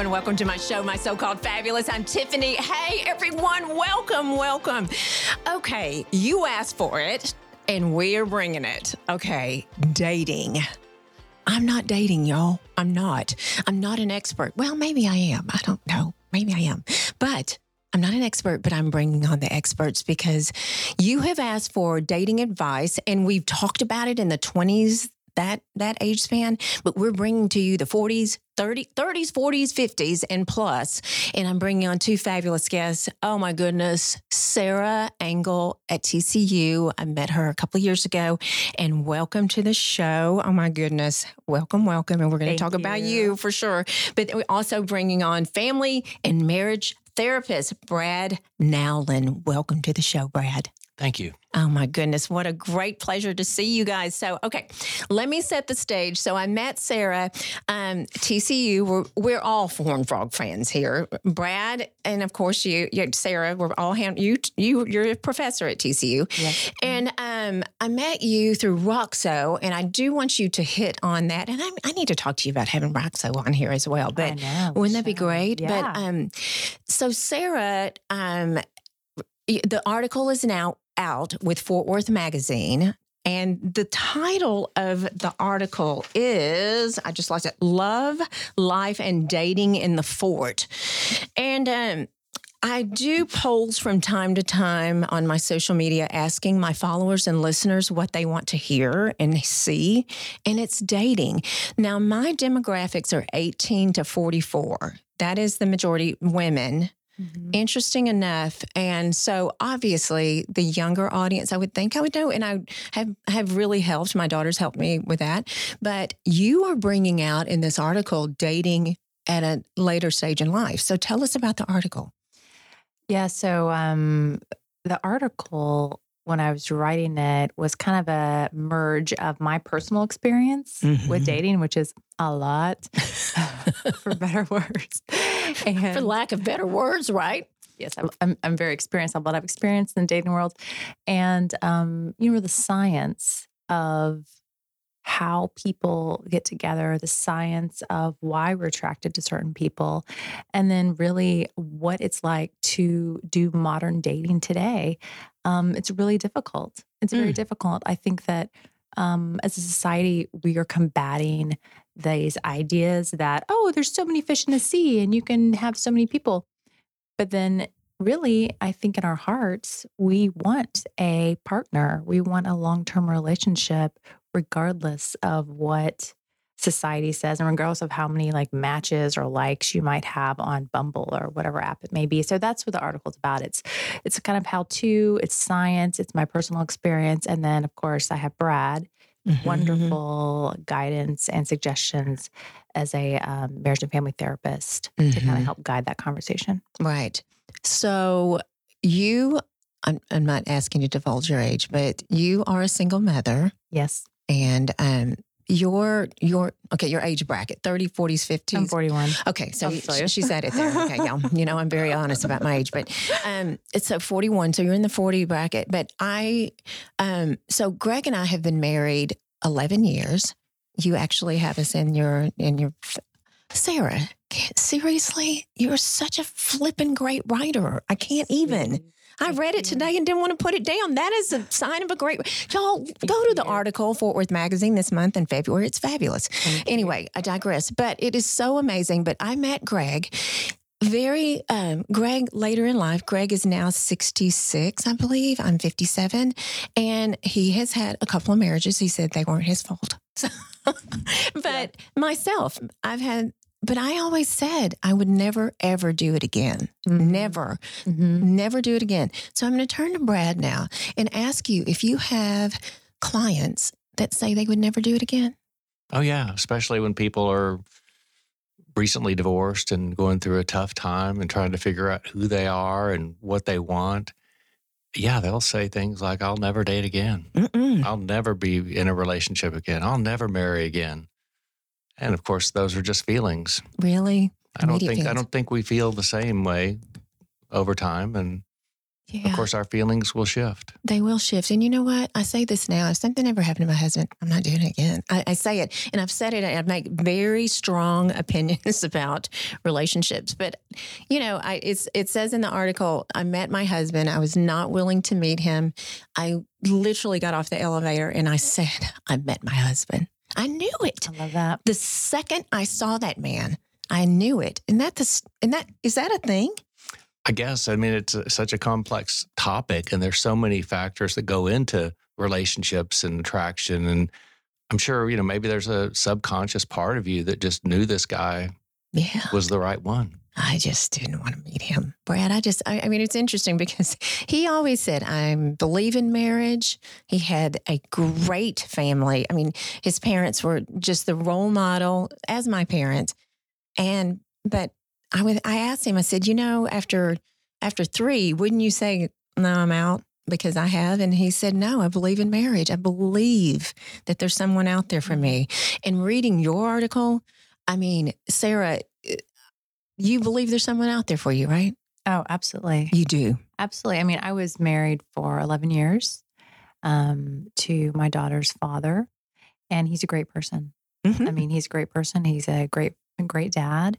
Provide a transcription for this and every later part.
everyone. Welcome to my show, My So Called Fabulous. I'm Tiffany. Hey, everyone. Welcome, welcome. Okay, you asked for it, and we're bringing it. Okay, dating. I'm not dating, y'all. I'm not. I'm not an expert. Well, maybe I am. I don't know. Maybe I am. But I'm not an expert, but I'm bringing on the experts because you have asked for dating advice, and we've talked about it in the 20s, that that age span, but we're bringing to you the 40s, 30, 30s, 40s, 50s, and plus. And I'm bringing on two fabulous guests. Oh my goodness, Sarah Engel at TCU. I met her a couple of years ago, and welcome to the show. Oh my goodness, welcome, welcome, and we're going to talk about you for sure. But we're also bringing on family and marriage therapist Brad Nowlin. Welcome to the show, Brad. Thank you. Oh my goodness, what a great pleasure to see you guys. So, okay, let me set the stage. So, I met Sarah, um, TCU. We're, we're all Horn Frog fans here. Brad, and of course you, you Sarah. We're all hand, you. You, you're a professor at TCU, Yes. and um, I met you through Roxo, and I do want you to hit on that. And I, I need to talk to you about having Roxo on here as well. But know, wouldn't that be great? Yeah. But um, so Sarah, um, the article is now out with Fort Worth Magazine. And the title of the article is, I just lost it, Love, Life, and Dating in the Fort. And um, I do polls from time to time on my social media asking my followers and listeners what they want to hear and see, and it's dating. Now, my demographics are 18 to 44. That is the majority women. Mhm. Interesting enough. And so obviously the younger audience, I would think I would know, and I have have really helped. My daughter's helped me with that. But you are bringing out in this article dating at a later stage in life. So tell us about the article. Yeah. So um, the article, when I was writing it, was kind of a merge of my personal experience Mhm. with dating, which is a lot, for better words. And For lack of better words, right? yes, I'm, I'm, I'm very experienced. I have a lot of experience in the dating world. And, um, you know, the science of how people get together, the science of why we're attracted to certain people, and then really what it's like to do modern dating today. Um, it's really difficult. It's very Mm. difficult. I think that um, as a society, we are combating these ideas that, oh, there's so many fish in the sea and you can have so many people. But then, really, I think in our hearts, we want a partner. We want a long term relationship, regardless of what society says and regardless of how many like matches or likes you might have on Bumble or whatever app it may be. So that's what the article's about. It's it's kind of how to, it's science, it's my personal experience. And then of course I have Brad, Mm-hmm. wonderful guidance and suggestions as a um, marriage and family therapist to kind of help guide that conversation. Right. So you, I'm, I'm not asking you to divulge your age, but you are a single mother Yes, and um, your, your, okay, your age bracket, 30, 40s, 50s. I'm 41. Okay, so I'll you- tell you. she said it there. Okay, y'all. You know, I'm very honest about my age, but um, it's so 41. So you're in the 40 bracket. But I, um, so Greg and I have been married 11 years. You actually have us in your in your. Sarah, seriously, you're such a flippin' great writer. I can't even. I read it today and didn't want to put it down. That is a sign of a great. Y'all go to the article Fort Worth Magazine this month in February. It's fabulous. Anyway, I digress, but it is so amazing. But I met Greg. Very, um, Greg later in life, Greg is now 66, I believe. I'm 57. And he has had a couple of marriages. He said they weren't his fault. So, but myself, I've had, but I always said I would never, ever do it again. Never, Mhm. never do it again. So I'm going to turn to Brad now and ask you if you have clients that say they would never do it again. Oh, yeah. Especially when people are recently divorced and going through a tough time and trying to figure out who they are and what they want. Yeah, they'll say things like, I'll never date again. Mm-mm. I'll never be in a relationship again. I'll never marry again. And of course, those are just feelings. Really? I don't think I don't think we feel the same way over time. And Yeah. of course, our feelings will shift. They will shift. And you know what? I say this now. If something ever happened to my husband, I'm not doing it again. I, I say it and I've said it. I make very strong opinions about relationships. But, you know, I, it's, it says in the article, I met my husband. I was not willing to meet him. I literally got off the elevator and I said, I met my husband. I knew it. I love that. The second I saw that man, I knew it. And that this, and that, is that a thing? I guess. I mean, it's a, such a complex topic, and there's so many factors that go into relationships and attraction. And I'm sure, you know, maybe there's a subconscious part of you that just knew this guy Yeah. was the right one. I just didn't want to meet him. Brad, I just, I, I mean, it's interesting because he always said, I believe in marriage. He had a great family. I mean, his parents were just the role model as my parents. And, but I would, I asked him, I said, you know, after, after three, wouldn't you say, no, I'm out because I have? And he said, no, I believe in marriage. I believe that there's someone out there for me. And reading your article, I mean, Sarah, eh, you believe there's someone out there for you, right? Oh, absolutely. You do. Absolutely. I mean, I was married for 11 years um, to my daughter's father, and he's a great person. Mm-hmm. I mean, he's a great person. He's a great, great dad.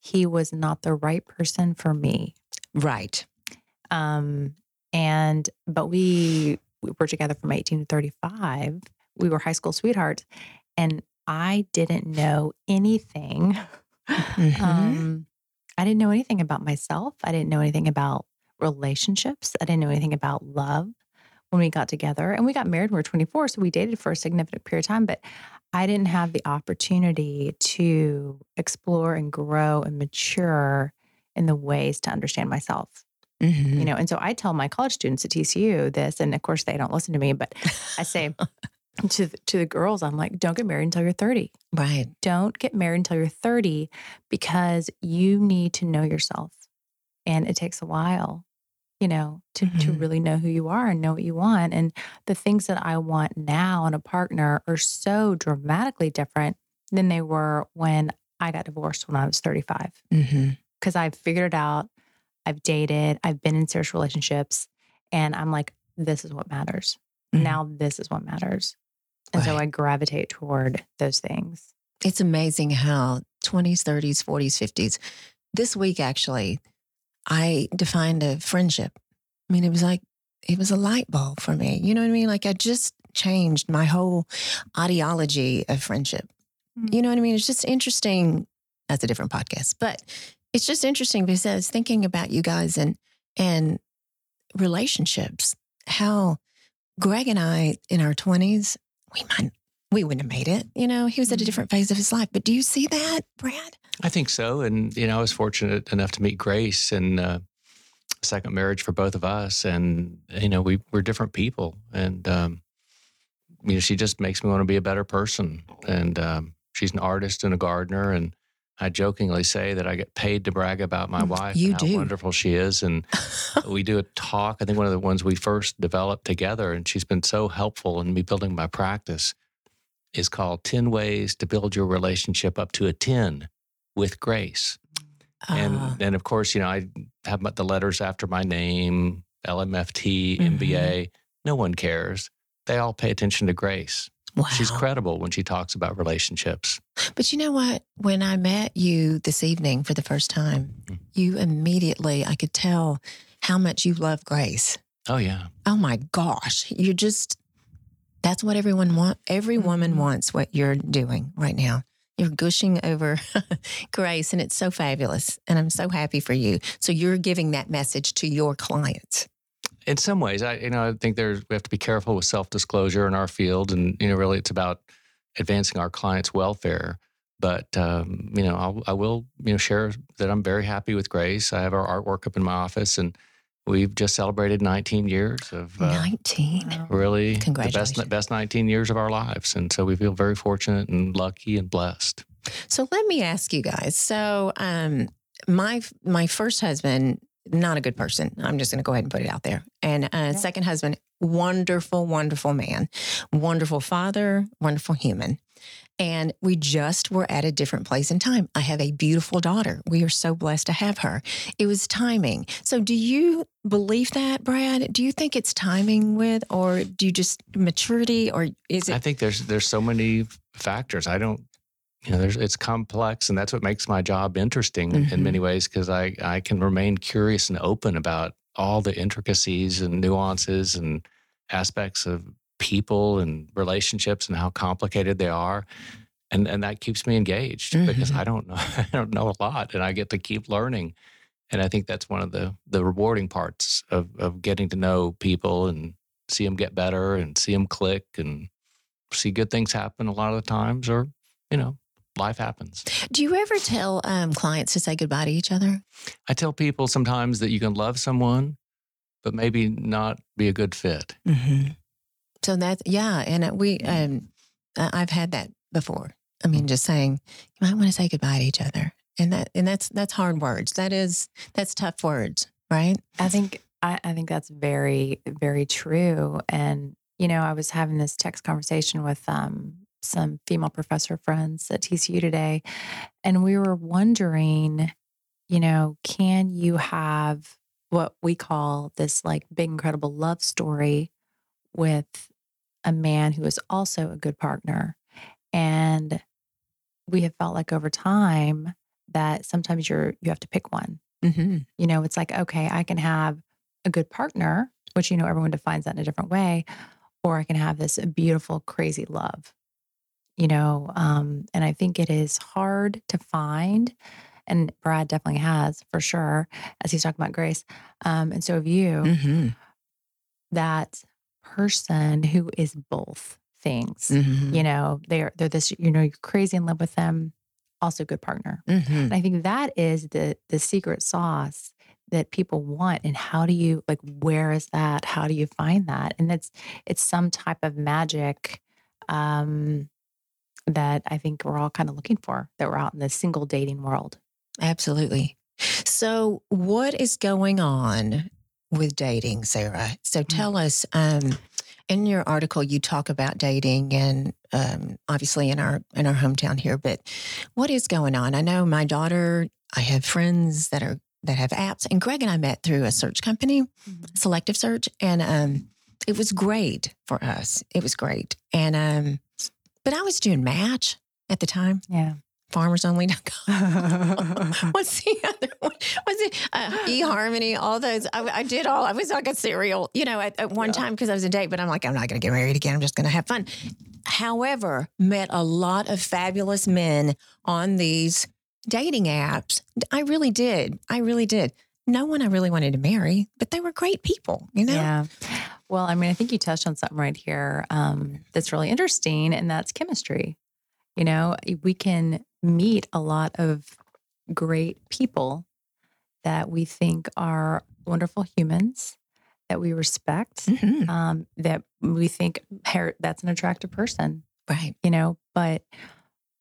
He was not the right person for me. Right. Um, and, but we, we were together from 18 to 35. We were high school sweethearts. And I didn't know anything. Mhm. Um, I didn't know anything about myself. I didn't know anything about relationships. I didn't know anything about love when we got together. And we got married when we were 24. So we dated for a significant period of time. But I didn't have the opportunity to explore and grow and mature in the ways to understand myself. Mhm. You know, and so I tell my college students at TCU this, and of course they don't listen to me, but I say to the, to the girls, I'm like, don't get married until you're 30 right. don't get married until you're 30 because you need to know yourself. And it takes a while, you know, to, to Mhm. really know who you are and know what you want. And the things that I want now in a partner are so dramatically different than they were when I got divorced when I was 35. Mm-hmm. Because I've figured it out, I've dated, I've been in serious relationships, and I'm like, this is what matters. Mhm. Now, this is what matters. And so I gravitate toward those things. It's amazing how 20s, 30s, 40s, 50s. This week, actually, I defined a friendship. I mean, it was like, it was a light bulb for me. You know what I mean? Like, I just changed my whole ideology of friendship. Mm. You know what I mean? It's just interesting. That's a different podcast, but it's just interesting because I was thinking about you guys and, and relationships, how Greg and I in our 20s, we might, we wouldn't have made it. You know, he was at a Mhm. different phase of his life. But do you see that, Brad? I think so. And, you know, I was fortunate enough to meet Grace and uh, second marriage for both of us. And, you know, we, we're different people. And, um, you know, she just makes me want to be a better person. And um, she's an artist and a gardener. And I jokingly say that I get paid to brag about my Mm, wife you and how do. wonderful she is. And we do a talk. I think one of the ones we first developed together, and she's been so helpful in me building my practice, is called 10 Ways to Build Your Relationship Up to a 10 with Grace. And Ah, then, of course, you know, I have the letters after my name, LMFT, Mhm. MBA. No one cares. They all pay attention to Grace. Wow. She's credible when she talks about relationships. But you know what? When I met you this evening for the first time, Mm. you immediately, I could tell how much you love Grace. Oh, yeah. Oh my gosh. You're just, that's what everyone wants. Every woman Mhm. wants what you're doing right now. You're gushing over Grace, and it's so fabulous. And I'm so happy for you. So you're giving that message to your clients. In some ways, I you know I think there's we have to be careful with self disclosure in our field, and you know really it's about advancing our clients' welfare. But um, you know I'll, I will you know share that I'm very happy with Grace. I have our artwork up in my office, and we've just celebrated 19 years of uh, 19. Wow. really the best best 19 years of our lives, and so we feel very fortunate and lucky and blessed. So let me ask you guys. So um my my first husband not a good person. I'm just going to go ahead and put it out there. And uh, second husband wonderful, wonderful man, wonderful father, wonderful human. And we just were at a different place in time. I have a beautiful daughter. We are so blessed to have her. It was timing. So, do you believe that, Brad? Do you think it's timing with, or do you just maturity, or is it? I think there's there's so many factors. I don't, you know, there's it's complex, and that's what makes my job interesting Mhm. in many ways because I I can remain curious and open about all the intricacies and nuances and aspects of people and relationships and how complicated they are. And and that keeps me engaged because Mhm. I don't know I don't know a lot and I get to keep learning. And I think that's one of the the rewarding parts of of getting to know people and see them get better and see them click and see good things happen a lot of the times or you know life happens Do you ever tell um, clients to say goodbye to each other? i tell people sometimes that you can love someone but maybe not be a good fit Mm-hmm. So that's yeah, and uh, we um, I- I've had that before. I mean, just saying you might want to say goodbye to each other, and that and that's that's hard words. That is that's tough words, right? I think I, I think that's very very true. And you know, I was having this text conversation with um, some female professor friends at TCU today, and we were wondering, you know, can you have what we call this like big incredible love story with a man who is also a good partner, and we have felt like over time that sometimes you're you have to pick one. Mm-hmm. you know, it's like, okay, I can have a good partner, which, you know, everyone defines that in a different way, or I can have this beautiful, crazy love, you know. Um, and I think it is hard to find. And Brad definitely has for sure, as he's talking about grace. Um, and so have you, Mm-hmm. that person who is both things. Mm-hmm. You know, they're they're this, you know, you're crazy in love with them, also good partner. Mm-hmm. And I think that is the the secret sauce that people want. And how do you like where is that? How do you find that? And it's it's some type of magic um that I think we're all kind of looking for that we're out in the single dating world. Absolutely. So, what is going on with dating, Sarah? So, tell us. Um, in your article, you talk about dating, and um, obviously in our in our hometown here. But what is going on? I know my daughter. I have friends that are that have apps, and Greg and I met through a search company, Selective Search, and um, it was great for us. It was great, and um, but I was doing Match at the time, Yeah. FarmersOnly.com. What's the other one? Was it? Uh, eHarmony, all those. I, I did all. I was like a serial, you know, at, at one Yeah. time because I was a date, but I'm like, I'm not going to get married again. I'm just going to have fun. However, met a lot of fabulous men on these dating apps. I really did. I really did. No one I really wanted to marry, but they were great people, you know? Yeah. Well, I mean, I think you touched on something right here um, that's really interesting, and that's chemistry. You know, we can meet a lot of great people that we think are wonderful humans that we respect, Mhm. um, that we think that's an attractive person, Right. you know, but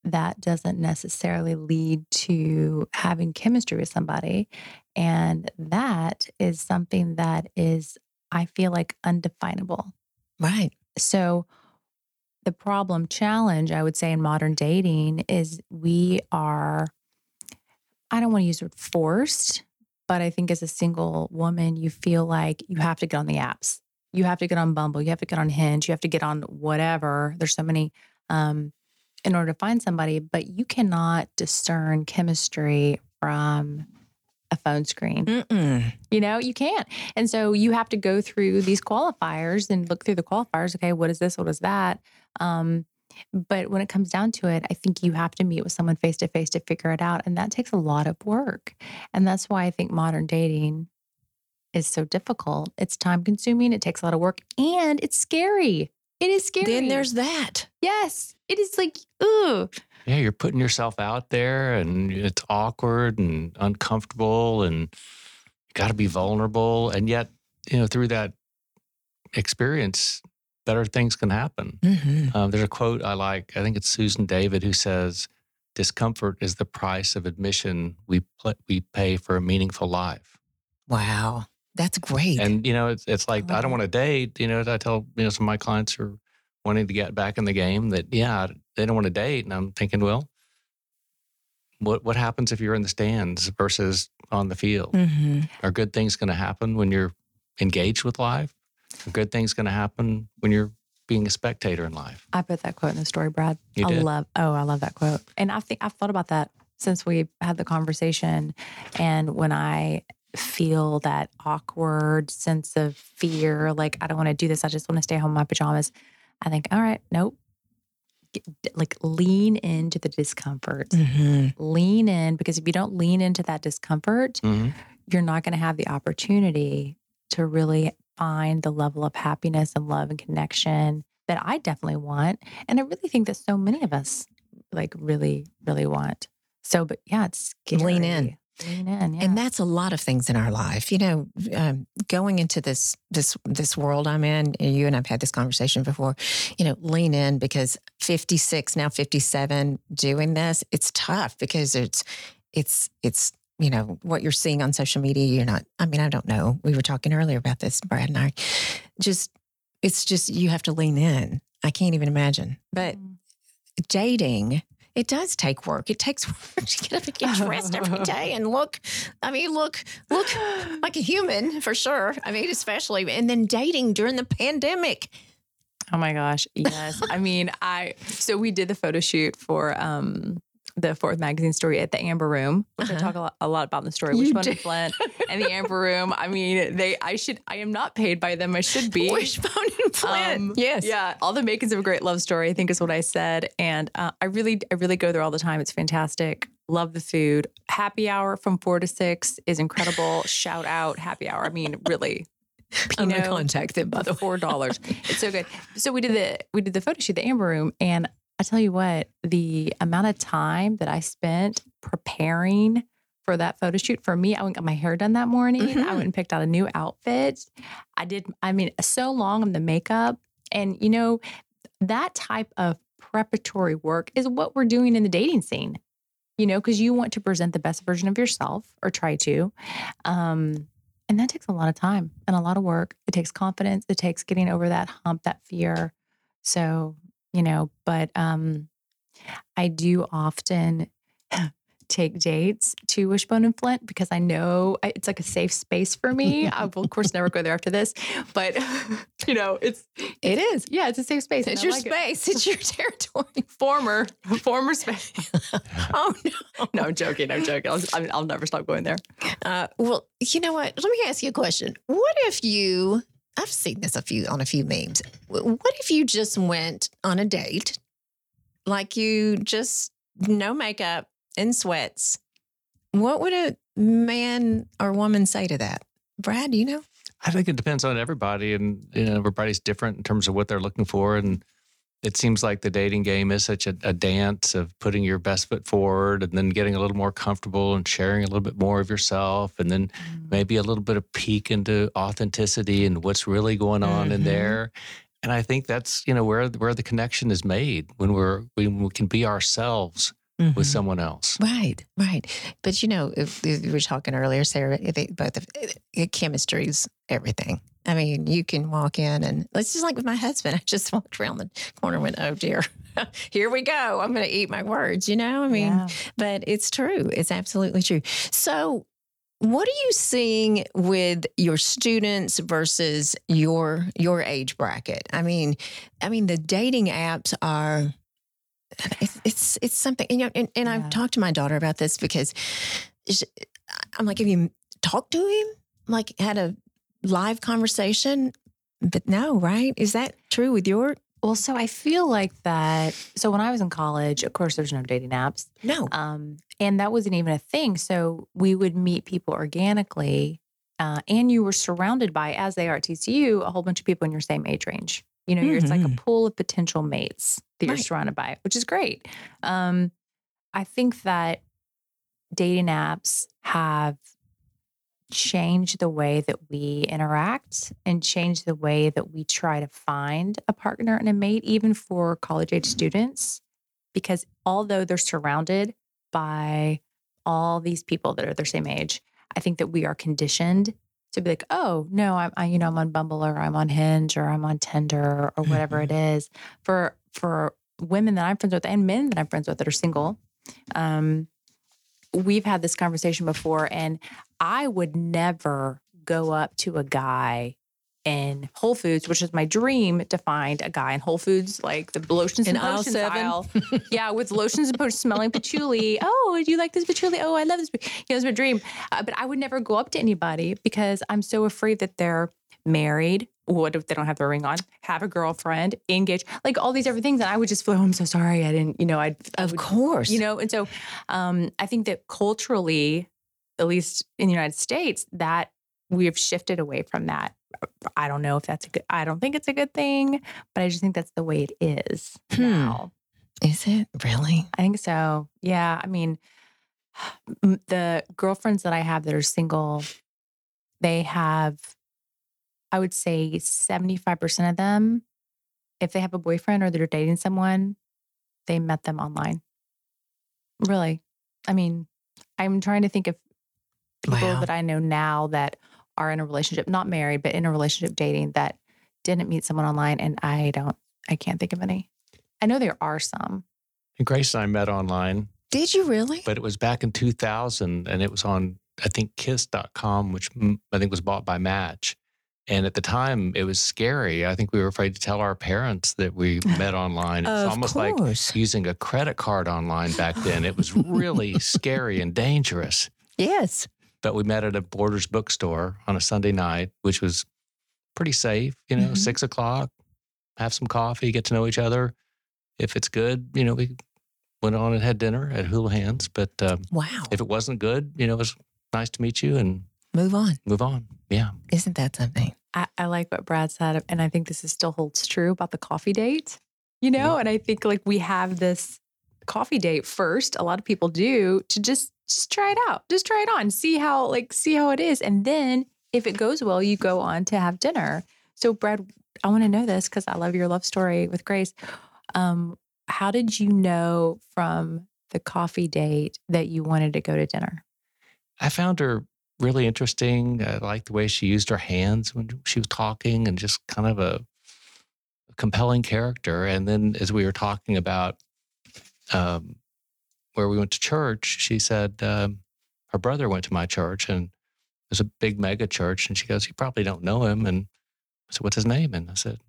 that doesn't necessarily lead to having chemistry with somebody. And that is something that is, I feel like, undefinable. Right. So, the problem challenge, I would say, in modern dating is we are, I don't want to use the word forced, but I think as a single woman, you feel like you have to get on the apps. You have to get on Bumble. You have to get on Hinge. You have to get on whatever. There's so many um, in order to find somebody, but you cannot discern chemistry from a phone screen. Mm-mm. You know, you can't. And so you have to go through these qualifiers and look through the qualifiers. Okay, what is this? What is that? Um, but when it comes down to it, I think you have to meet with someone face to face to figure it out. And that takes a lot of work. And that's why I think modern dating is so difficult. It's time consuming, it takes a lot of work, and it's scary. It is scary. Then there's that. yes, it is like, ooh, yeah you're putting yourself out there and it's awkward and uncomfortable and you got to be vulnerable and yet you know through that experience better things can happen Mm-hmm. Um, there's a quote I like. I think it's Susan David who says, "Discomfort is the price of admission we pl- we pay for a meaningful life." Wow. That's great. And you know, it's it's like I don't want to date. You know, I tell you know some of my clients are wanting to get back in the game that yeah they don't want to date, and I'm thinking, well, what what happens if you're in the stands versus on the field? hmm Are good things going to happen when you're engaged with life? Are good things going to happen when you're being a spectator in life? I put that quote in the story, Brad. You I did? love. Oh, I love that quote. And I think I've thought about that since we had the conversation. And when I feel that awkward sense of fear, like I don't want to do this, I just want to stay home in my pajamas. I think, all right, nope. Get- Like lean into the discomfort. hmm Lean in because if you don't lean into that discomfort, hmm you're not going to have the opportunity to really find the level of happiness and love and connection that I definitely want. And I really think that so many of us like really, really want. So, but yeah, it's scary. Lean in. In. Yeah. And that's a lot of things in our life. You know, um, going into this this this world I'm in, you and I've had this conversation before. You know, lean in because 56 now 57 doing this, it's tough because it's it's it's you know what you're seeing on social media. You're not. I mean, I don't know. We were talking earlier about this, Brad and I. Just it's just you have to lean in. I can't even imagine. But Mm. dating, it does take work. It takes work to get up and get dressed every day and look. I mean, look, look like a human for sure. I mean, especially and then dating during the pandemic. Oh my gosh. Yes. I mean, I so we did the photo shoot for um the Fort Worth magazine story at the Amber Room, which I Uh-huh. talk a lot, a lot about in the story. Did. and Flint and the Amber Room. I mean, they I should I am not paid by them. I should be. Wishbone and Flint. Um, yes. Yeah, all the makings of a great love story. I think is what I said, and uh, I really, I really go there all the time. It's fantastic. Love the food. Happy hour from four to six is incredible. Shout out happy hour. I mean, really. I'm gonna contact them by the four dollars. It's so good. So we did the we did the photo shoot, the Amber Room, and I tell you what, the amount of time that I spent preparing for that photo shoot for me, I went and got my hair done that morning. Mhm. I went and picked out a new outfit. I did. I mean, so long on the makeup, and you know, that type of preparatory work is what we're doing in the dating scene. You know, because you want to present the best version of yourself, or try to. Um, and that takes a lot of time and a lot of work. It takes confidence. It takes getting over that hump, that fear. So, you know, but um I do often take dates to Wishbone and Flint because I know it's like a safe space for me. I will, of course, never go there after this, but you know, it's It is. yeah, it's a safe space. It's your like it. space. It's your territory. Former, former space. Oh no. no, I'm joking. I'm joking. I'll, I'll never stop going there. Uh, well, you know what? Let me ask you a question. What if you? I've seen this a few on a few memes. What if you just went on a date, like you just no makeup in sweats? What would a man or woman say to that? Brad, you know? I think it depends on everybody, and you know, everybody's different in terms of what they're looking for. And it seems like the dating game is such a, a dance of putting your best foot forward, and then getting a little more comfortable and sharing a little bit more of yourself, and then mm-hmm. maybe a little bit of peek into authenticity and what's really going on in Mhm. there. And I think that's you know where where the connection is made when we're when we can be ourselves with mm-hmm. someone else. Right, right. But you know, if, if we were talking earlier, Sarah, they, both of eh, eh, it, chemistry's everything. I mean, you can walk in and it's just like with my husband. I just walked around the corner and went, oh dear, here we go. I'm going to eat my words, you know? I mean, Yeah. but it's true. It's absolutely true. So, what are you seeing with your students versus your your age bracket? I mean, I mean the dating apps are it's it's, it's something and, you know, and, and Yeah. I've talked to my daughter about this because she- I'm like, have you talked to him? Like had a live conversation? But no, right? Is that true with your Well, so I feel like that. So when I was in college, of course, there's no dating apps. no? Um, and that wasn't even a thing. So we would meet people organically, uh, and you were surrounded by, as they are at TCU, a whole bunch of people in your same age range. You know, you're, it's like a Mhm. pool of potential mates that you're Right. surrounded by, which is great. Um, I think that dating apps have changed the way that we interact and change the way that we try to find a partner and a mate, even for college age students because although they're surrounded by all these people that are their same age, I think that we are conditioned to be like, oh no, I'm I, you know I'm on Bumble or I'm on Hinge or I'm on Tinder or whatever it is. For for women that I'm friends with and men that I'm friends with that are single, um, we've had this conversation before, and I would never go up to a guy in Whole Foods, which is my dream to find a guy in Whole Foods, like the lotions In and aisle potions seven? aisle. yeah, with lotions and potions smelling patchouli. Oh, do you like this patchouli? Oh, I love this. You know, it's my dream. Uh, but I would never go up to anybody because I'm so afraid that they're married. What if they don't have their ring on? Have a girlfriend, engaged, like all these different things. And I would just feel, oh, I'm so sorry. I didn't, you know, I'd, I Of would course. you know and so um, i think that culturally at least in the united states that we have shifted away from that. I don't know if that's a good i don't think it's a good thing but i just think that's the way it is Hmm. now. Is it? Really? i think so. Yeah i mean the girlfriends that i have that are single they have i would say 75% of them if they have a boyfriend or they're dating someone they met them online. Really. I mean i'm trying to think of people Wow. that i know now that are in a relationship not married but in a relationship dating that didn't meet someone online and i don't i can't think of any i know there are some And Grace and I met online, Did you really? but it was back in 2000 and it was on, I think, kiss.com, which I think was bought by Match. And at the time, it was scary. I think we were afraid to tell our parents that we met online. It was of almost course. like using a credit card online back then. It was really scary and dangerous. yes. But we met at a Borders bookstore on a Sunday night, which was pretty safe, you know, Mhm. six o'clock, have some coffee, get to know each other. If it's good, you know, we went on and had dinner at Houlihan's. But um, Wow. if it wasn't good, you know, it was nice to meet you and Move on. move on. Yeah. Isn't that something? I, I like what Brad said, and I think this is still holds true about the coffee date. You know, and I think like we have this coffee date first. A lot of people do to just just try it out, just try it on, see how like see how it is, and then if it goes well, you go on to have dinner. So, Brad, I want to know this because I love your love story with Grace. Um, how did you know from the coffee date that you wanted to go to dinner? I found her really interesting. I liked the way she used her hands when she was talking and just kind of a compelling character. And then as we were talking about um, where we went to church, she said um, her brother went to my church and it was a big mega church. And she goes, You probably don't know him. And I said, What's his name? And I said,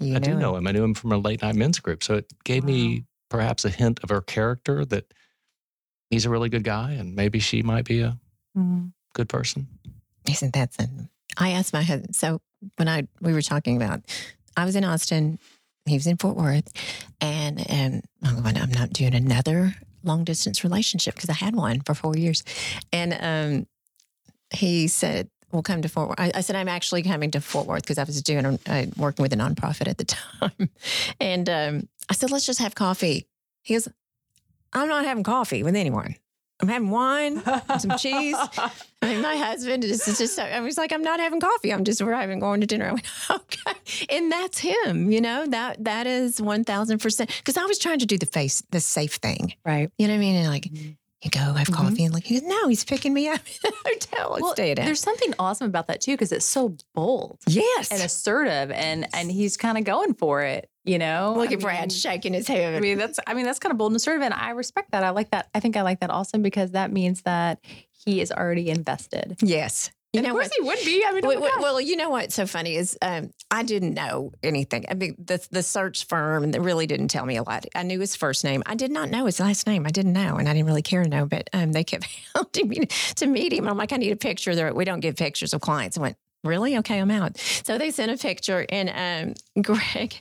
You I do know him. I knew him from a late night men's group. So it gave me perhaps a hint of her character that he's a really good guy and maybe she might be a Mm. good person. Isn't that something? I asked my husband. So when I we were talking about, I was in Austin, he was in Fort Worth, and and I'm going. I'm not doing another long distance relationship because I had one for four years, and um, he said. We'll come to Fort Worth. I, I said, I'm actually coming to Fort Worth because I was doing, uh, working with a nonprofit at the time. And um, I said, let's just have coffee. He goes, I'm not having coffee with anyone. I'm having wine, some cheese. I mean, my husband is just, I was like, I'm not having coffee. I'm just, we're having going to dinner. I went, okay. And that's him, you know, that, that is 1000%. Cause I was trying to do the face, the safe thing. Right. You know what I mean? And like, Mhm. you go have Mhm. coffee and like, he goes, no, he's picking me up in a hotel. Let's Well, stay at There's something awesome about that too, because it's so bold Yes. and assertive, and and he's kind of going for it. You know, Look I at Brad shaking his head. I mean, that's I mean that's kind of bold and assertive, and I respect that. I like that. I think I like that also because that means that he is already invested. yes. You And know of course what? he would be. I mean, Well, well, well, you know what's so funny is um, I didn't know anything. I mean, the the search firm really didn't tell me a lot. I knew his first name. I did not know his last name. I didn't know, and I didn't really care to know. But um, they kept hounding me to meet him. I'm like, I need a picture. There, we don't give pictures of clients. I went, really? Okay, I'm out. So they sent a picture, and um, Greg,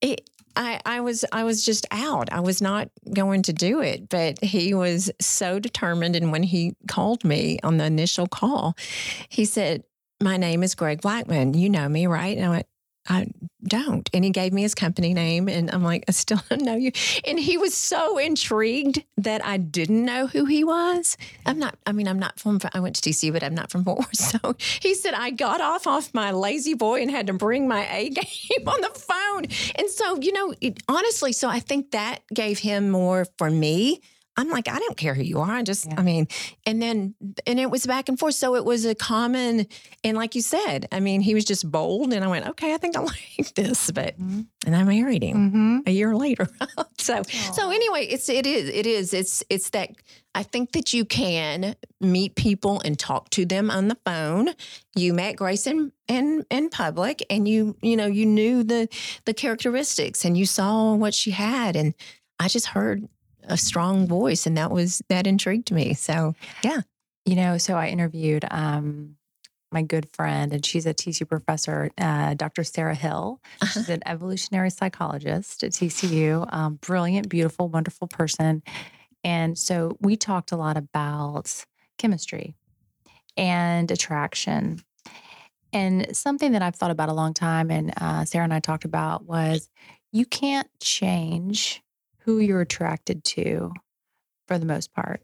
it, I, I was I was just out. I was not going to do it, but he was so determined. And when he called me on the initial call, he said, "My name is Greg Blackman. You know me, right?" And I went, "I don't." And he gave me his company name, and I'm like, "I still don't know you." And he was so intrigued that I didn't know who he was. I'm not. I mean, I'm not from. I went to DC, but I'm not from Fort Worth. So he said I got off off my La-Z-Boy and had to bring my A game on the phone. And so you know, it, honestly, so I think that gave him more for me I'm like, I don't care who you are. I just, Yeah. I mean, and then, and it was back and forth. So it was a common, and like you said, I mean, he was just bold. And I went, okay, I think I like this. But, Mhm. and I married him Mm-hmm. a year later. so, so anyway, it's, it is, it is, it's, it's that I think that you can meet people and talk to them on the phone. You met Grace in, in, in public and you, you know, you knew the, the characteristics and you saw what she had. And I just heard a strong voice and that was, that intrigued me. So yeah, You know, so I interviewed um, my good friend, and she's a TCU professor, uh, Dr. Sarah Hill. She's an evolutionary psychologist at TCU. Um, brilliant, beautiful, wonderful person. And so we talked a lot about chemistry and attraction. And something that I've thought about a long time, and uh, Sarah and I talked about, was you can't change who you're attracted to for the most part.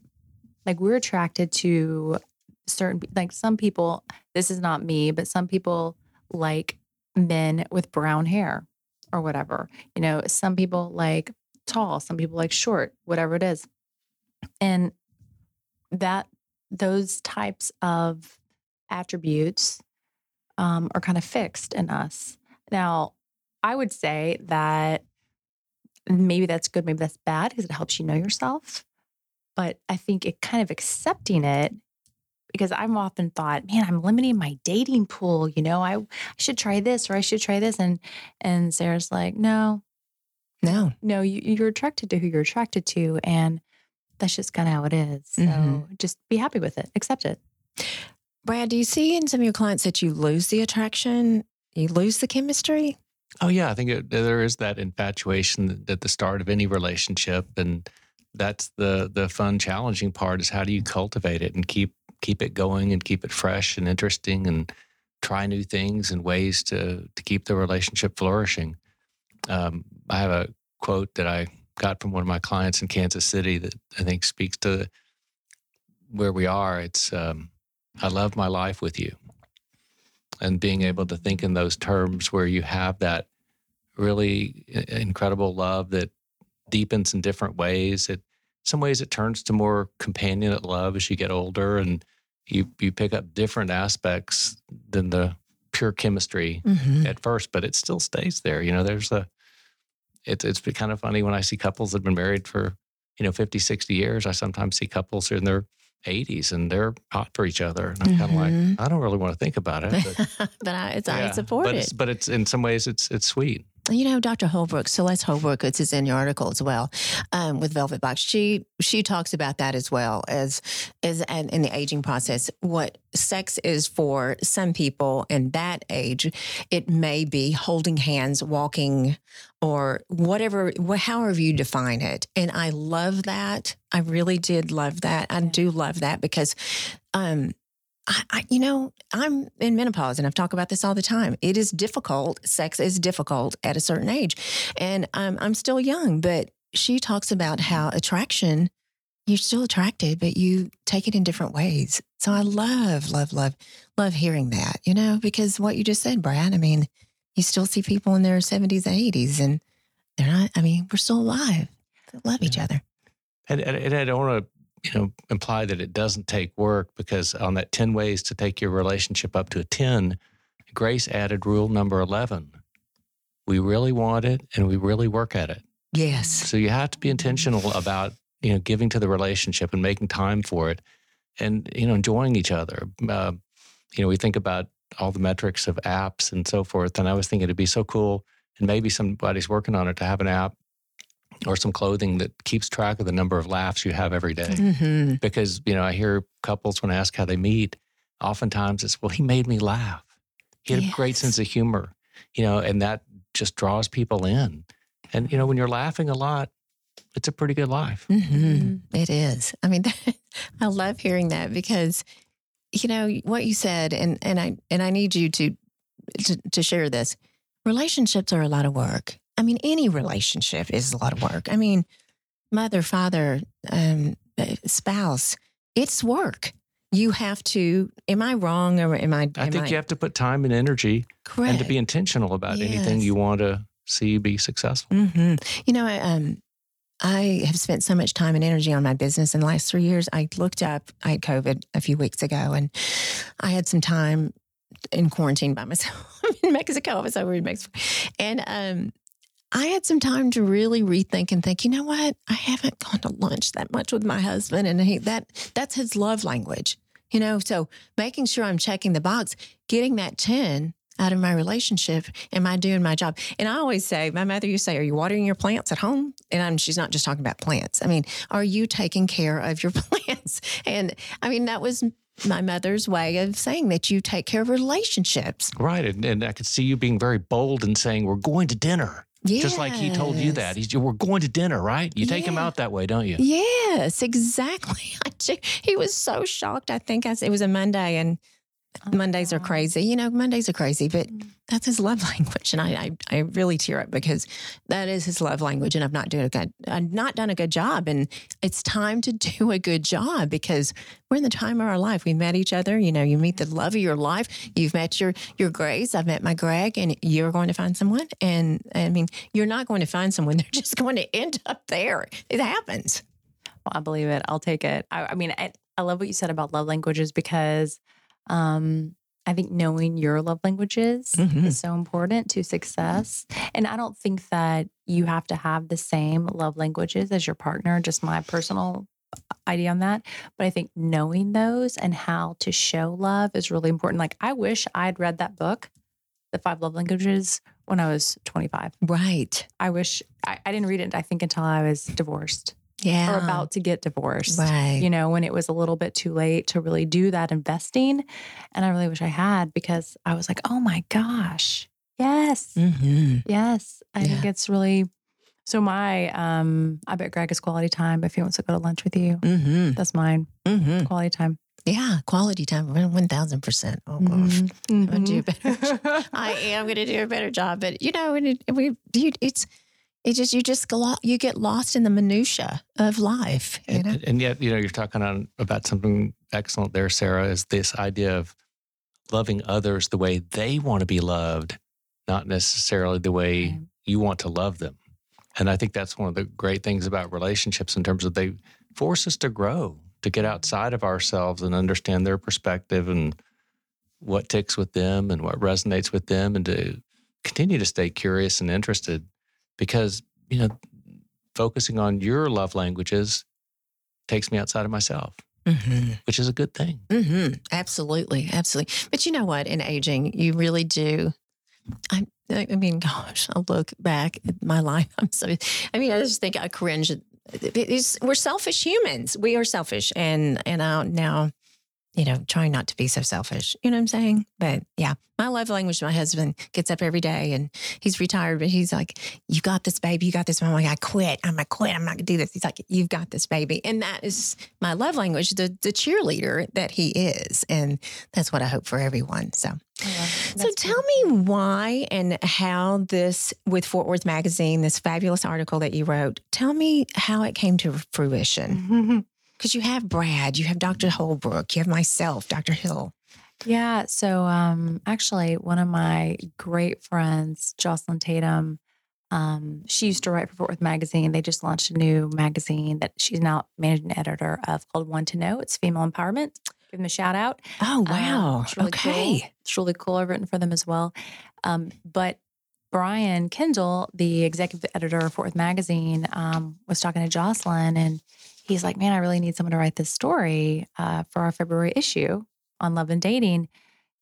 Like we're attracted to certain, like some people, this is not me, but some people like men with brown hair or whatever. You know, some people like tall, some people like short, whatever it is. And that, those types of attributes um, are kind of fixed in us. Now, I would say that maybe that's good, maybe that's bad because it helps you know yourself. But I think it kind of accepting it because I've often thought, man, I'm limiting my dating pool. You know, I, I should try this or I should try this. And and Sarah's like, no, no, no, you, you're attracted to who you're attracted to, and that's just kind of how it is. So Mhm. just be happy with it, accept it. Brad, do you see in some of your clients that you lose the attraction? You lose the chemistry? Oh yeah, I think it, there is that infatuation at the start of any relationship, and that's the the fun, challenging part. Is how do you cultivate it and keep keep it going and keep it fresh and interesting, and try new things and ways to to keep the relationship flourishing. Um, I have a quote that I got from one of my clients in Kansas City that I think speaks to where we are. It's um, I love my life with you and being able to think in those terms where you have that really incredible love that deepens in different ways. It some ways it turns to more companionate love as you get older and you you pick up different aspects than the pure chemistry Mm-hmm. at first, but it still stays there. You know, there's a it's it's been kind of funny when I see couples that have been married for, you know, 50, 60 years. I sometimes see couples in their 80s and they're hot for each other. And I'm kind of like, mm-hmm. I don't really want to think about it. But but I, it's, I support but it. But it's in some ways it's it's sweet. You know, Dr. Holbrook, Celeste Holbrook, it's is in your article as well, um, with Velvet Box. She she talks about that as well as as and in the aging process. What sex is for some people in that age, it may be holding hands, walking, or whatever, wh- however you define it. And I love that. I really did love that. I do love that because um I, I, you know, I'm in menopause and I've talked about this all the time. It is difficult. Sex is difficult at a certain age. And um, I'm still young, but she talks about how attraction, you're still attracted, but you take it in different ways. So I love, love, love, love hearing that, you know, because what you just said, Brad, I mean, you still see people in their 70s and 80s and they're not, I mean, we're still alive. They love each other. And, and, and I don't want to, you know, imply that it doesn't take work because on that 10 ways to take your relationship up to a 10, Grace added rule number 11. We really want it and we really work at it. Yes. So you have to be intentional about, you know, giving to the relationship and making time for it and, you know, enjoying each other. Uh, you know, we think about all the metrics of apps and so forth. And I was thinking it'd be so cool. And maybe somebody's working on it to have an app or some clothing that keeps track of the number of laughs you have every day. hmm Because, you know, I hear couples when I ask how they meet, oftentimes it's, well, he made me laugh. He had a great sense of humor, you know, and that just draws people in. And, you know, when you're laughing a lot, it's a pretty good life. hmm It is. I mean, I love hearing that because, you know, what you said, and and I and I need you to to, to share this. Relationships are a lot of work. I mean, any relationship is a lot of work. I mean, mother, father, um, uh, spouse, it's work. You have to. Am I wrong or am I? I am think you have to put time and energy correct. and to be intentional about anything you want to see be successful. Mm-hmm. You know, I, um, I have spent so much time and energy on my business in the last three years. I looked up, I had COVID a few weeks ago, and I had some time in quarantine by myself in Mexico. I was over in Mexico. And um, I had some time to really rethink and think, you know what? I haven't gone to lunch that much with my husband. And he, that that's his love language. You know, so making sure I'm checking the box, getting that 10 out of my relationship? Am I doing my job? And I always say, my mother used to say, Are you watering your plants at home? And I'm, she's not just talking about plants. I mean, are you taking care of your plants? And I mean, that was my mother's way of saying that you take care of relationships. Right. And, and I could see you being very bold and saying, We're going to dinner. Yes. Just like he told you that. He's, we're going to dinner, right? You take him out that way, don't you? Yes, exactly. He was so shocked. I think I, it was a Monday, and Mondays are crazy. You know, Mondays are crazy, but Mm. that's his love language, and I, I, I really tear up because that is his love language, and I've not doing a good, I've not done a good job, and it's time to do a good job because we're in the time of our life. We met each other. You know, you meet the love of your life. You've met your your Grace. I've met my Greg, and you're going to find someone. And I mean, you're not going to find someone. They're just going to end up there. It happens. Well, I believe it. I'll take it. I, I mean, I, I love what you said about love languages because um, I think knowing your love languages Mhm. is so important to success. And I don't think that you have to have the same love languages as your partner, just my personal idea on that. But I think knowing those and how to show love is really important. Like, I wish I'd read that book, The Five Love Languages, when I was 25. Right. I wish I, I didn't read it, I think, until I was divorced Yeah. or about to get divorced. right. You know, when it was a little bit too late to really do that investing. And I really wish I had because I was like, oh my gosh, yes, hmm yes. I think it's really so. My, um, I bet Greg is quality time if he wants to go to lunch with you. hmm That's mine, hmm quality time. Yeah. Quality time. One thousand percent. Oh gosh. Mhm. gonna do better. I am going to do a better job, but you know, and it, we, it's, it just you just you get lost in the minutia of life. You And, know. and yet, you know, you're talking on about something excellent there, Sarah, is this idea of loving others the way they want to be loved, not necessarily the way Right. you want to love them. And I think that's one of the great things about relationships in terms of they force us to grow, to get mm-hmm. outside of ourselves and understand their perspective and what ticks with them and what resonates with them and to continue to stay curious and interested because, you know, focusing on your love languages takes me outside of myself, hmm which is a good thing. hmm Absolutely, absolutely. But you know what? In aging, you really do. I, I mean, gosh, I look back at my life. I'm so. I mean, I just think I cringe. It's, we're selfish humans. We are selfish, and and I now, you know, trying not to be so selfish. You know what I'm saying? But yeah, my love language. My husband gets up every day, and he's retired, but he's like, "You got this, baby. You got this." I'm like, "I quit. I'm gonna quit. I'm not gonna do this." He's like, "You've got this, baby," and that is my love language, the the cheerleader that he is, and that's what I hope for everyone. So, so tell me why and how this with Fort Worth Magazine, this fabulous article that you wrote. Tell me how it came to fruition. Because you have Brad, you have Dr. Holbrook, you have myself, Dr. Hill. Yeah. So um actually one of my great friends, Jocelyn Tatum, um, she used to write for Fort Worth Magazine. They just launched a new magazine that she's now managing editor of called One to Know. It's female empowerment. Give them a shout out. Oh Um, wow! it's really okay. cool. It's really cool. I've written for them as well. Um, but Brian Kendall, the executive editor of Fort Worth Magazine, um, was talking to Jocelyn, and he's like, "Man, I really need someone to write this story uh, for our February issue on love and dating."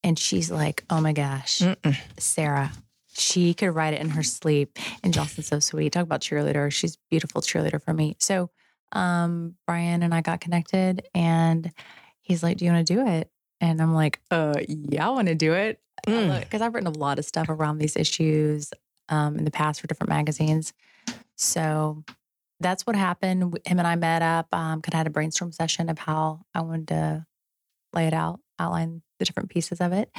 And she's like, "Oh my gosh, Mm-mm. Sarah." She could write it in her sleep. And Jocelyn's so sweet. Talk about cheerleader. She's a beautiful cheerleader for me. So um, Brian and I got connected and he's like, Do you want to do it? And I'm like, uh, yeah, I want to do it. Mm. Because I've written a lot of stuff around these issues um, in the past for different magazines. So that's what happened. Him and I met up, um, kind of had a brainstorm session of how I wanted to lay it out, outline the different pieces of it.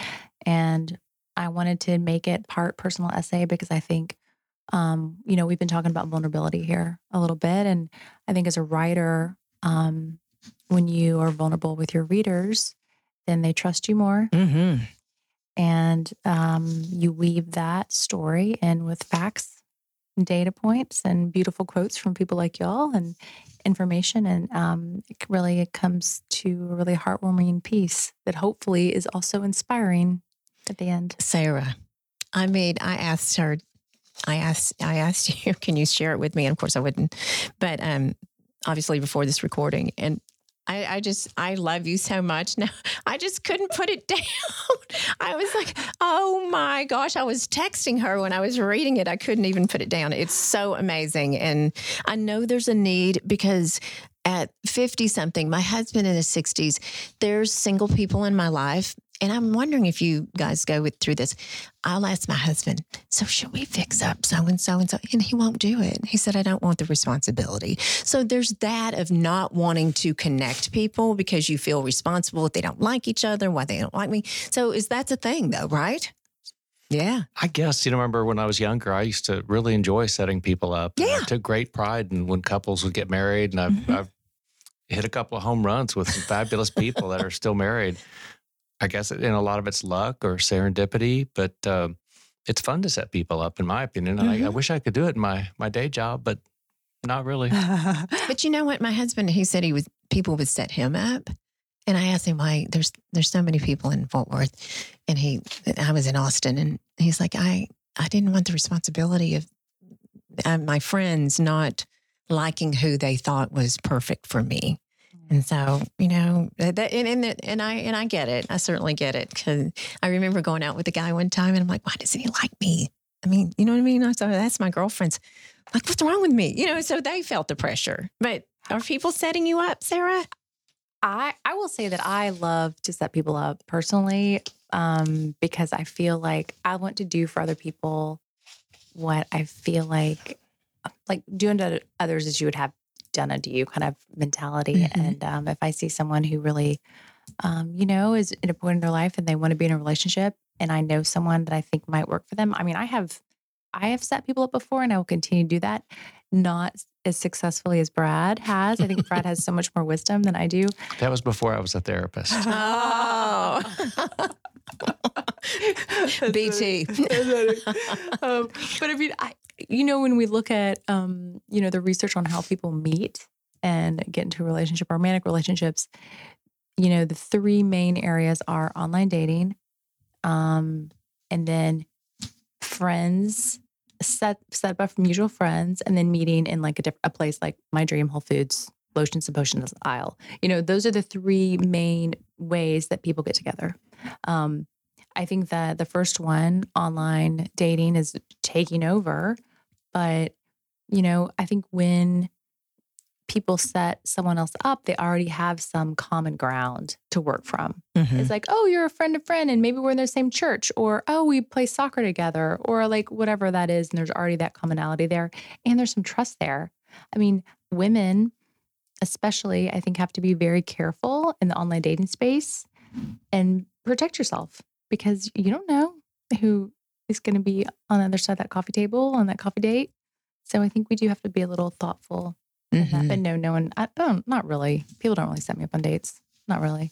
And I wanted to make it part personal essay because I think, um, you know, we've been talking about vulnerability here a little bit. And I think as a writer, um, when you are vulnerable with your readers, then they trust you more data points and beautiful quotes from people like y'all and information. And um, it really it comes to a really heartwarming piece that hopefully is also inspiring at the end. Sarah, I made, I asked her, I asked, I asked you, can you share it with me? And of course I wouldn't, but um, obviously before this recording. And I, I just, I love you so much. Now, I just couldn't put it down. I was like, oh my gosh. I was texting her when I was reading it. I couldn't even put it down. It's so amazing. And I know there's a need because at 50 something, my husband in his 60s, there's single people in my life and I'm wondering if you guys go with, through this. I'll ask my husband, so should we fix up so and so and so? And he won't do it. He said, I don't want the responsibility. So there's that of not wanting to connect people because you feel responsible if they don't like each other, why they don't like me. So is that's a thing though, right? Yeah. I guess, you know, remember when I was younger, I used to really enjoy setting people up. Yeah. I took great pride in when couples would get married. And I've, Mhm. I've hit a couple of home runs with some fabulous people that are still married. I guess, in a lot of it's luck or serendipity, but um, it's fun to set people up, in my opinion. And I, I Mhm. wish I could do it in my, my day job, but not really. But you know what? My husband, he said he was people would set him up. And I asked him why there's there's so many people in Fort Worth. And he I was in Austin and he's like, I I didn't want the responsibility of uh, my friends not liking who they thought was perfect for me. And so, you know, that and and, and I and I get it. I certainly get it because I remember going out with a guy one time, and I'm like, why doesn't he like me? I mean, you know what I mean? I thought that's my girlfriend's. Like, what's wrong with me? You know, so they felt the pressure. But are people setting you up, Sarah? I I will say that I love to set people up personally um, because I feel like I want to do for other people what I feel like like doing to others as you would have done unto you kind of mentality. Mhm. And um, if I see someone who really, um, you know, is at a point in their life and they want to be in a relationship, and I know someone that I think might work for them. I mean, I have I have set people up before, and I will continue to do that. Not as successfully as Brad has. I think Brad has so much more wisdom than I do. That was before I was a therapist. Oh. BT. um, but I mean, I, you know, when we look at, um, you know, the research on how people meet and get into a relationship, romantic relationships, you know, the three main areas are online dating, um, and then friends set set up from mutual friends, and then meeting in like a, diff- a place like my dream Whole Foods lotions and potions aisle. You know, those are the three main ways that people get together. Um, I think that the first one, online dating, is taking over. But, you know, I think when people set someone else up, they already have some common ground to work from. Mhm. It's like, oh, you're a friend of friend, and maybe we're in the same church, or oh, we play soccer together, or like whatever that is. And there's already that commonality there. And there's some trust there. I mean, women, especially, I think, have to be very careful in the online dating space and protect yourself because you don't know who is going to be on the other side of that coffee table on that coffee date. So I think we do have to be a little thoughtful in that. Mhm. But no, no one, I don't, not really. People don't really set me up on dates. Not really.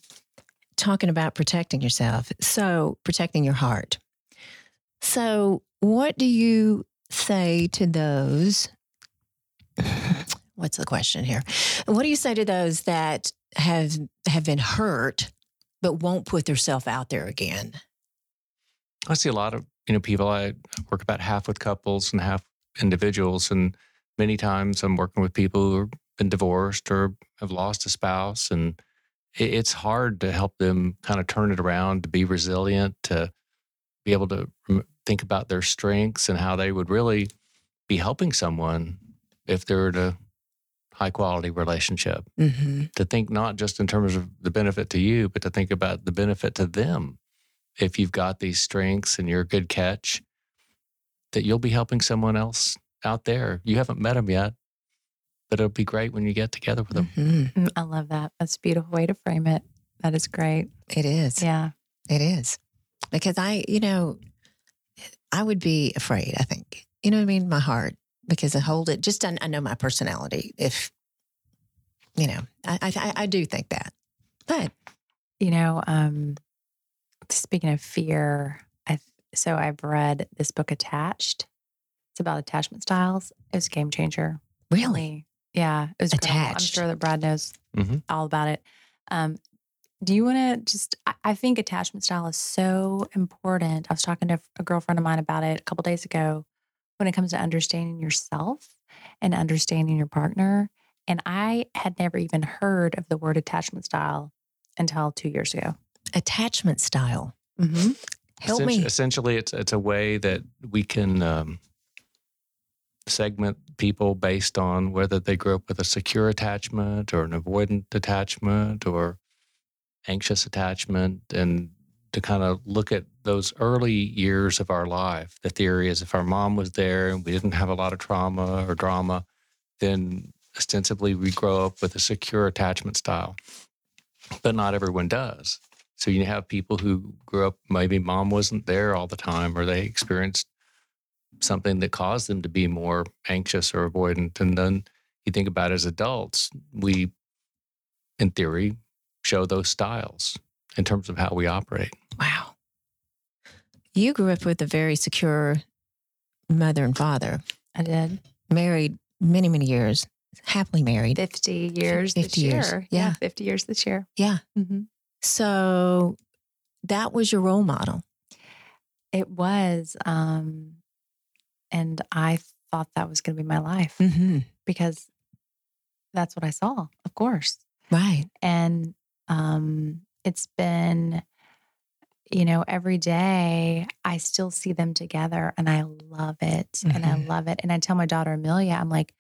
Talking about protecting yourself. So, protecting your heart. So, what do you say to those? What's the question here? What do you say to those that have have been hurt but won't put themselves out there again? I see a lot of you know people. I work about half with couples and half individuals, and many times I'm working with people who have been divorced or have lost a spouse, and it, it's hard to help them kind of turn it around, to be resilient, to be able to think about their strengths and how they would really be helping someone if they're in a high quality relationship. Mm-hmm. To think not just in terms of the benefit to you, but to think about the benefit to them if you've got these strengths and you're a good catch, that you'll be helping someone else out there. You haven't met them yet, but it'll be great when you get together with them. Mm-hmm. Mm, I love that. That's a beautiful way to frame it. That is great. It is. Yeah. It is. Because I, you know, I would be afraid, I think. You know what I mean? My heart, because I hold it, just I, I know my personality. If, you know, I, I, I do think that. But, You know, um, speaking of fear, I so I've read this book Attached, It's about attachment styles. It was a game changer. Really? Yeah, it was incredible. I'm sure that Brad knows Mhm. all about it. Um, do you want to just? I, I think attachment style is so important. I was talking to a girlfriend of mine about it a couple days ago. When it comes to understanding yourself and understanding your partner, and I had never even heard of the word attachment style until two years ago. Attachment style. Mm-hmm. Help Essenti- me. Essentially, it's it's a way that we can um, segment people based on whether they grew up with a secure attachment or an avoidant attachment or anxious attachment, and to kind of look at those early years of our life. The theory is if our mom was there and we didn't have a lot of trauma or drama, then ostensibly we grow up with a secure attachment style. But not everyone does. So you have people who grew up, maybe mom wasn't there all the time, or they experienced something that caused them to be more anxious or avoidant. And then you think about as adults, we, in theory, show those styles in terms of how we operate. Wow. You grew up with a very secure mother and father, I did married many, many years, happily married. 50 years 50 this years, year. yeah. 50 years this year. Yeah. Mm-hmm. So that was your role model. It was. Um, and I thought that was going to be my life Mm-hmm. because that's what I saw, of course. Right. And um, it's been, you know, every day I still see them together and I love it. And I Mhm. love it. And I tell my daughter, Amelia, I'm like,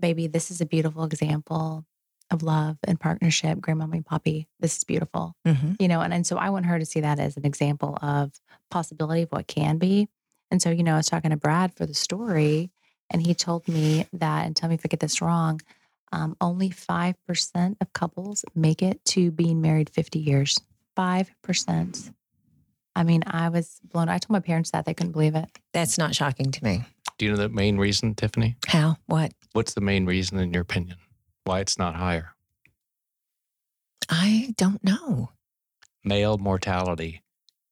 baby, this is a beautiful example of love and partnership. Grandmommy and Poppy, this is beautiful. Mm-hmm. you know and, and so i want her to see that as an example of possibility of what can be and so you know i was talking to brad for the story and he told me that and tell me if i get this wrong um, only 5% of couples make it to being married 50 years 5% i mean i was blown i told my parents that they couldn't believe it That's not shocking to me. Do you know the main reason, Tiffany? How? What? What's the main reason, in your opinion, why it's not higher? I don't know. Male mortality.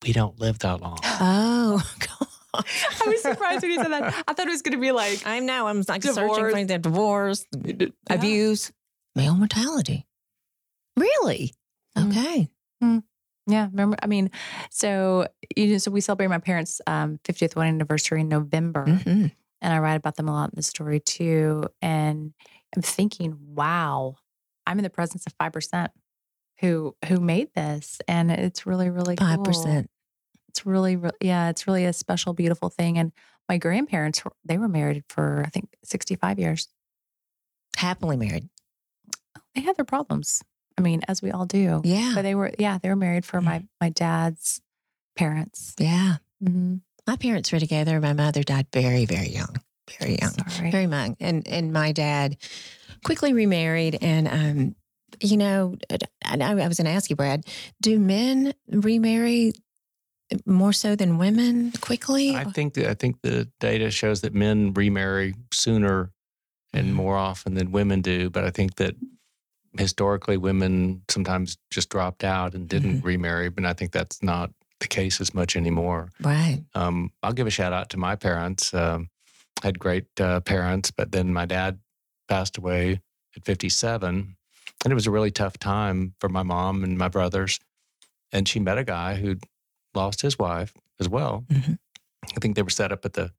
We don't live that long. Oh, God. i was surprised when you said that i thought it was going to be like I know. I'm like searching Divorce. for the divorce, abuse, male mortality. Really? Mm. Okay. Yeah, remember? I mean, so you know, so we celebrate my parents' um, 50th wedding anniversary in November, Mhm. and I write about them a lot in the story too. And I'm thinking, wow, I'm in the presence of five percent who who made this, and it's really, really Five cool. percent. It's really, re- yeah, it's really a special, beautiful thing. And my grandparents they were married for I think 65 years. Happily married. They had their problems. I mean, as we all do. Yeah. But they were, yeah, they were married for my my dad's parents. Yeah. Mm-hmm. My parents were together. My mother died very, very young. Very young. Sorry. Very young. And and my dad quickly remarried. And um, you know, I, I was going to ask you, Brad, do men remarry more so than women quickly? I think I think the data shows that men remarry sooner and Mhm. more often than women do. But I think that historically, women sometimes just dropped out and didn't Mm-hmm. remarry. But I think that's not the case as much anymore. right. Um, I'll give a shout out to my parents. Um, I had great uh, parents, but then my dad passed away at 57. And it was a really tough time for my mom and my brothers. And she met a guy who'd lost his wife as well. Mhm. I think they were set up at the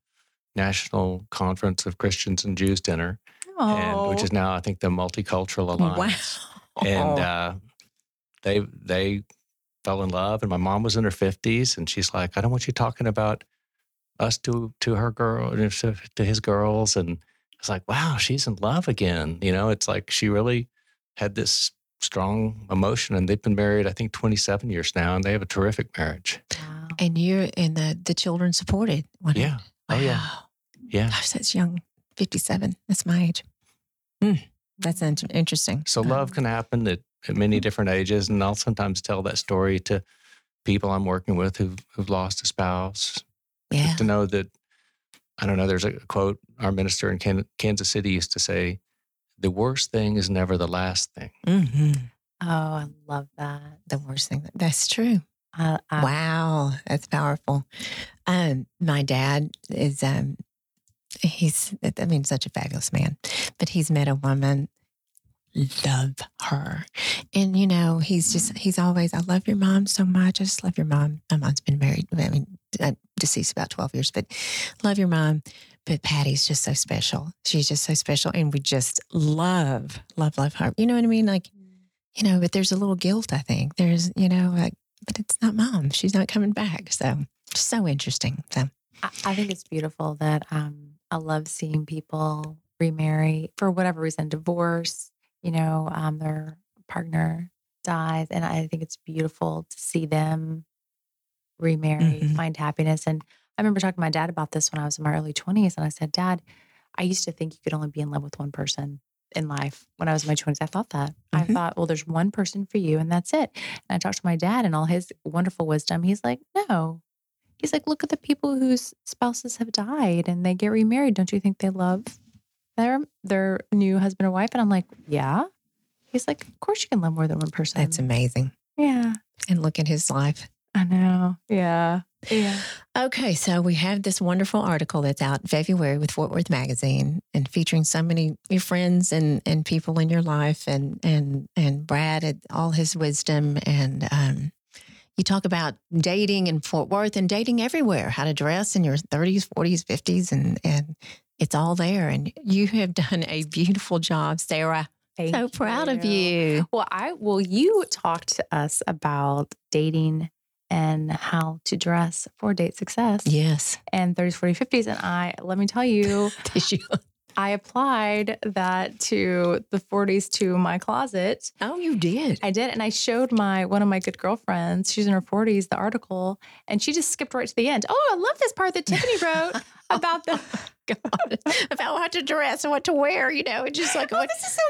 National Conference of Christians and Jews dinner, and, which is now, I think, the Multicultural Alliance Wow. and uh, they they fell in love and my mom was in her 50s and she's like i don't want you talking about us to to her girl to, to his girls and it's like wow she's in love again you know it's like she really had this strong emotion and they've been married i think 27 years now and they have a terrific marriage Wow. and you and the the children supported. one yeah oh yeah Wow. yeah Gosh, that's young. 57. That's my age. Hmm. That's in- interesting. So love can happen at, at many different ages, and I'll sometimes tell that story to people I'm working with who've, who've lost a spouse. Yeah. To know that, I don't know. There's a quote our minister in Kan- Kansas City used to say, "The worst thing is never the last thing." hmm Oh, I love that. The worst thing. That's true. I, I, wow. That's powerful. Um, my dad is, um, he's, I mean, such a fabulous man. But he's met a woman, love her. And, you know, he's just, he's always, I love your mom so much. I just love your mom. My mom's been married, I mean, uh, deceased about 12 years, but love your mom. But Patty's just so special. She's just so special. And we just love, love, love her. You know what I mean? Like, you know, but there's a little guilt, I think. There's, you know, like, but it's not mom. She's not coming back. So, so interesting. So, I, I think it's beautiful that um, I love seeing people remarry for whatever reason, divorce, you know, um, their partner dies. And I think it's beautiful to see them remarry, Mhm. find happiness. And I remember talking to my dad about this when I was in my early 20s. And I said, Dad, I used to think you could only be in love with one person in life when I was in my 20s. I thought that. I Mhm. thought, well, there's one person for you and that's it. And I talked to my dad and all his wonderful wisdom. He's like, no. He's like, look at the people whose spouses have died and they get remarried. Don't you think they love their their new husband or wife? And I'm like, yeah. He's like, of course you can love more than one person. that's amazing. yeah. And look at his life. I know. Yeah. Yeah. Okay, so we have this wonderful article that's out in February with Fort Worth Magazine and featuring so many your friends and, and people in your life and and and Brad and all his wisdom and um, you talk about dating in Fort Worth and dating everywhere, how to dress in your 30s, 40s, 50s, and and it's all there. And you have done a beautiful job, Sarah. Thank so proud of you. Well, I well, you talked to us about dating and how to dress for date success Yes. and 30s, 40s, 50s. And I let me tell you, I applied that to the 40s to my closet. Oh, you did. I did, and I showed my one of my good girlfriends. She's in her 40s. The article, and she just skipped right to the end. Oh, I love this part that Tiffany wrote about the. God, about what to dress and what to wear. You know, it's just like, Oh, what, this is so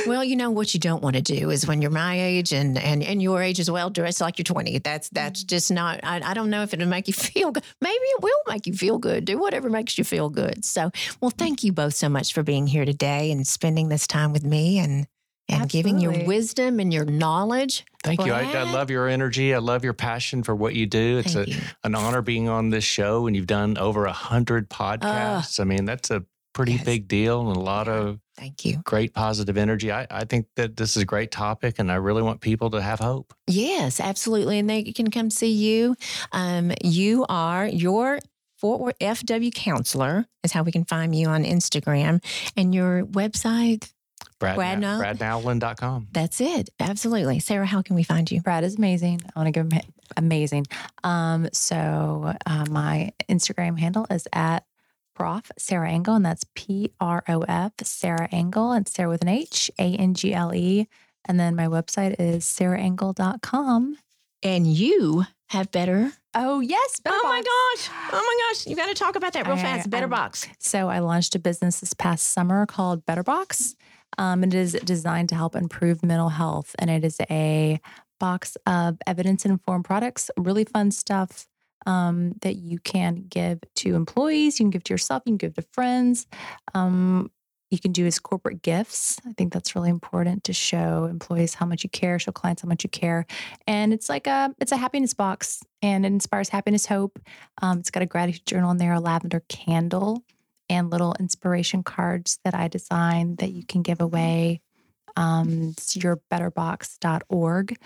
good. well, you know what you don't want to do is when you're my age and and and your age as well, dress like you're 20. That's that's mm-hmm. just not. I, I don't know if it'll make you feel good. Maybe it will make you feel good. Do whatever makes you feel good. So, well, mm. thank you both so much for being here today and spending this time with me and and giving your wisdom and your knowledge. Thank you. I, I love your energy. I love your passion for what you do. It's a, you. an honor being on this show, and you've done over a hundred podcasts. I mean, that's a pretty Yes. big deal and a lot of Thank you. great positive energy. I, I think that this is a great topic, and I really want people to have hope. Yes, absolutely. And they can come see you. Um, you are your Fort Worth FW counselor, is how we can find you on Instagram. And your website, Brad, Brad Na- Now- BradNowland.com. that's it. Absolutely. Sarah, how can we find you? Brad is amazing. I want to give him amazing. Um, so uh, my Instagram handle is at Prof Sarah Angle, and that's P R O F Sarah Angle, and Sarah with an H A N G L E. And then my website is sarahangle.com. And you have better. Oh yes, better Oh my gosh. Oh my gosh. You got to talk about that real I- fast. Better I'm- box. So I launched a business this past summer called BetterBox. Um, it is designed to help improve mental health, and it is a box of evidence-informed products, really fun stuff um, that you can give to employees. You can give to yourself. You can give to friends. Um, you can do as corporate gifts. I think that's really important to show employees how much you care, show clients how much you care. And it's like a it's a happiness box, and it inspires happiness, hope. Um, it's got a gratitude journal in there, a lavender candle, and little inspiration cards that I designed that you can give away. Um, it's yourbetterbox.org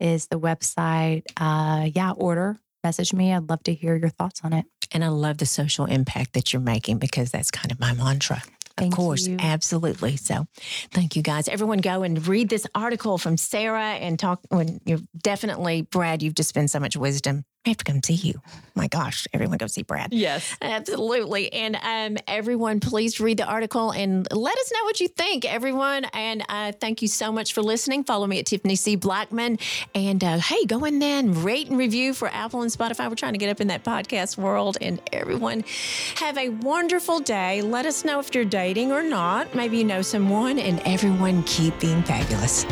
is the website. Uh, yeah, order, message me. I'd love to hear your thoughts on it. And I love the social impact that you're making because that's kind of my mantra. Thank of course, you. absolutely. So, thank you guys. Everyone, go and read this article from Sarah and talk. When you're definitely Brad, you've just been so much wisdom. I have to come see you. My gosh, everyone, go see Brad. Yes. Absolutely. And um, everyone, please read the article and let us know what you think, everyone. And uh, thank you so much for listening. Follow me at Tiffany C. Blackman. And uh, hey, go in there and rate and review for Apple and Spotify. We're trying to get up in that podcast world. And everyone, have a wonderful day. Let us know if you're dating or not. Maybe you know someone. And everyone, keep being fabulous.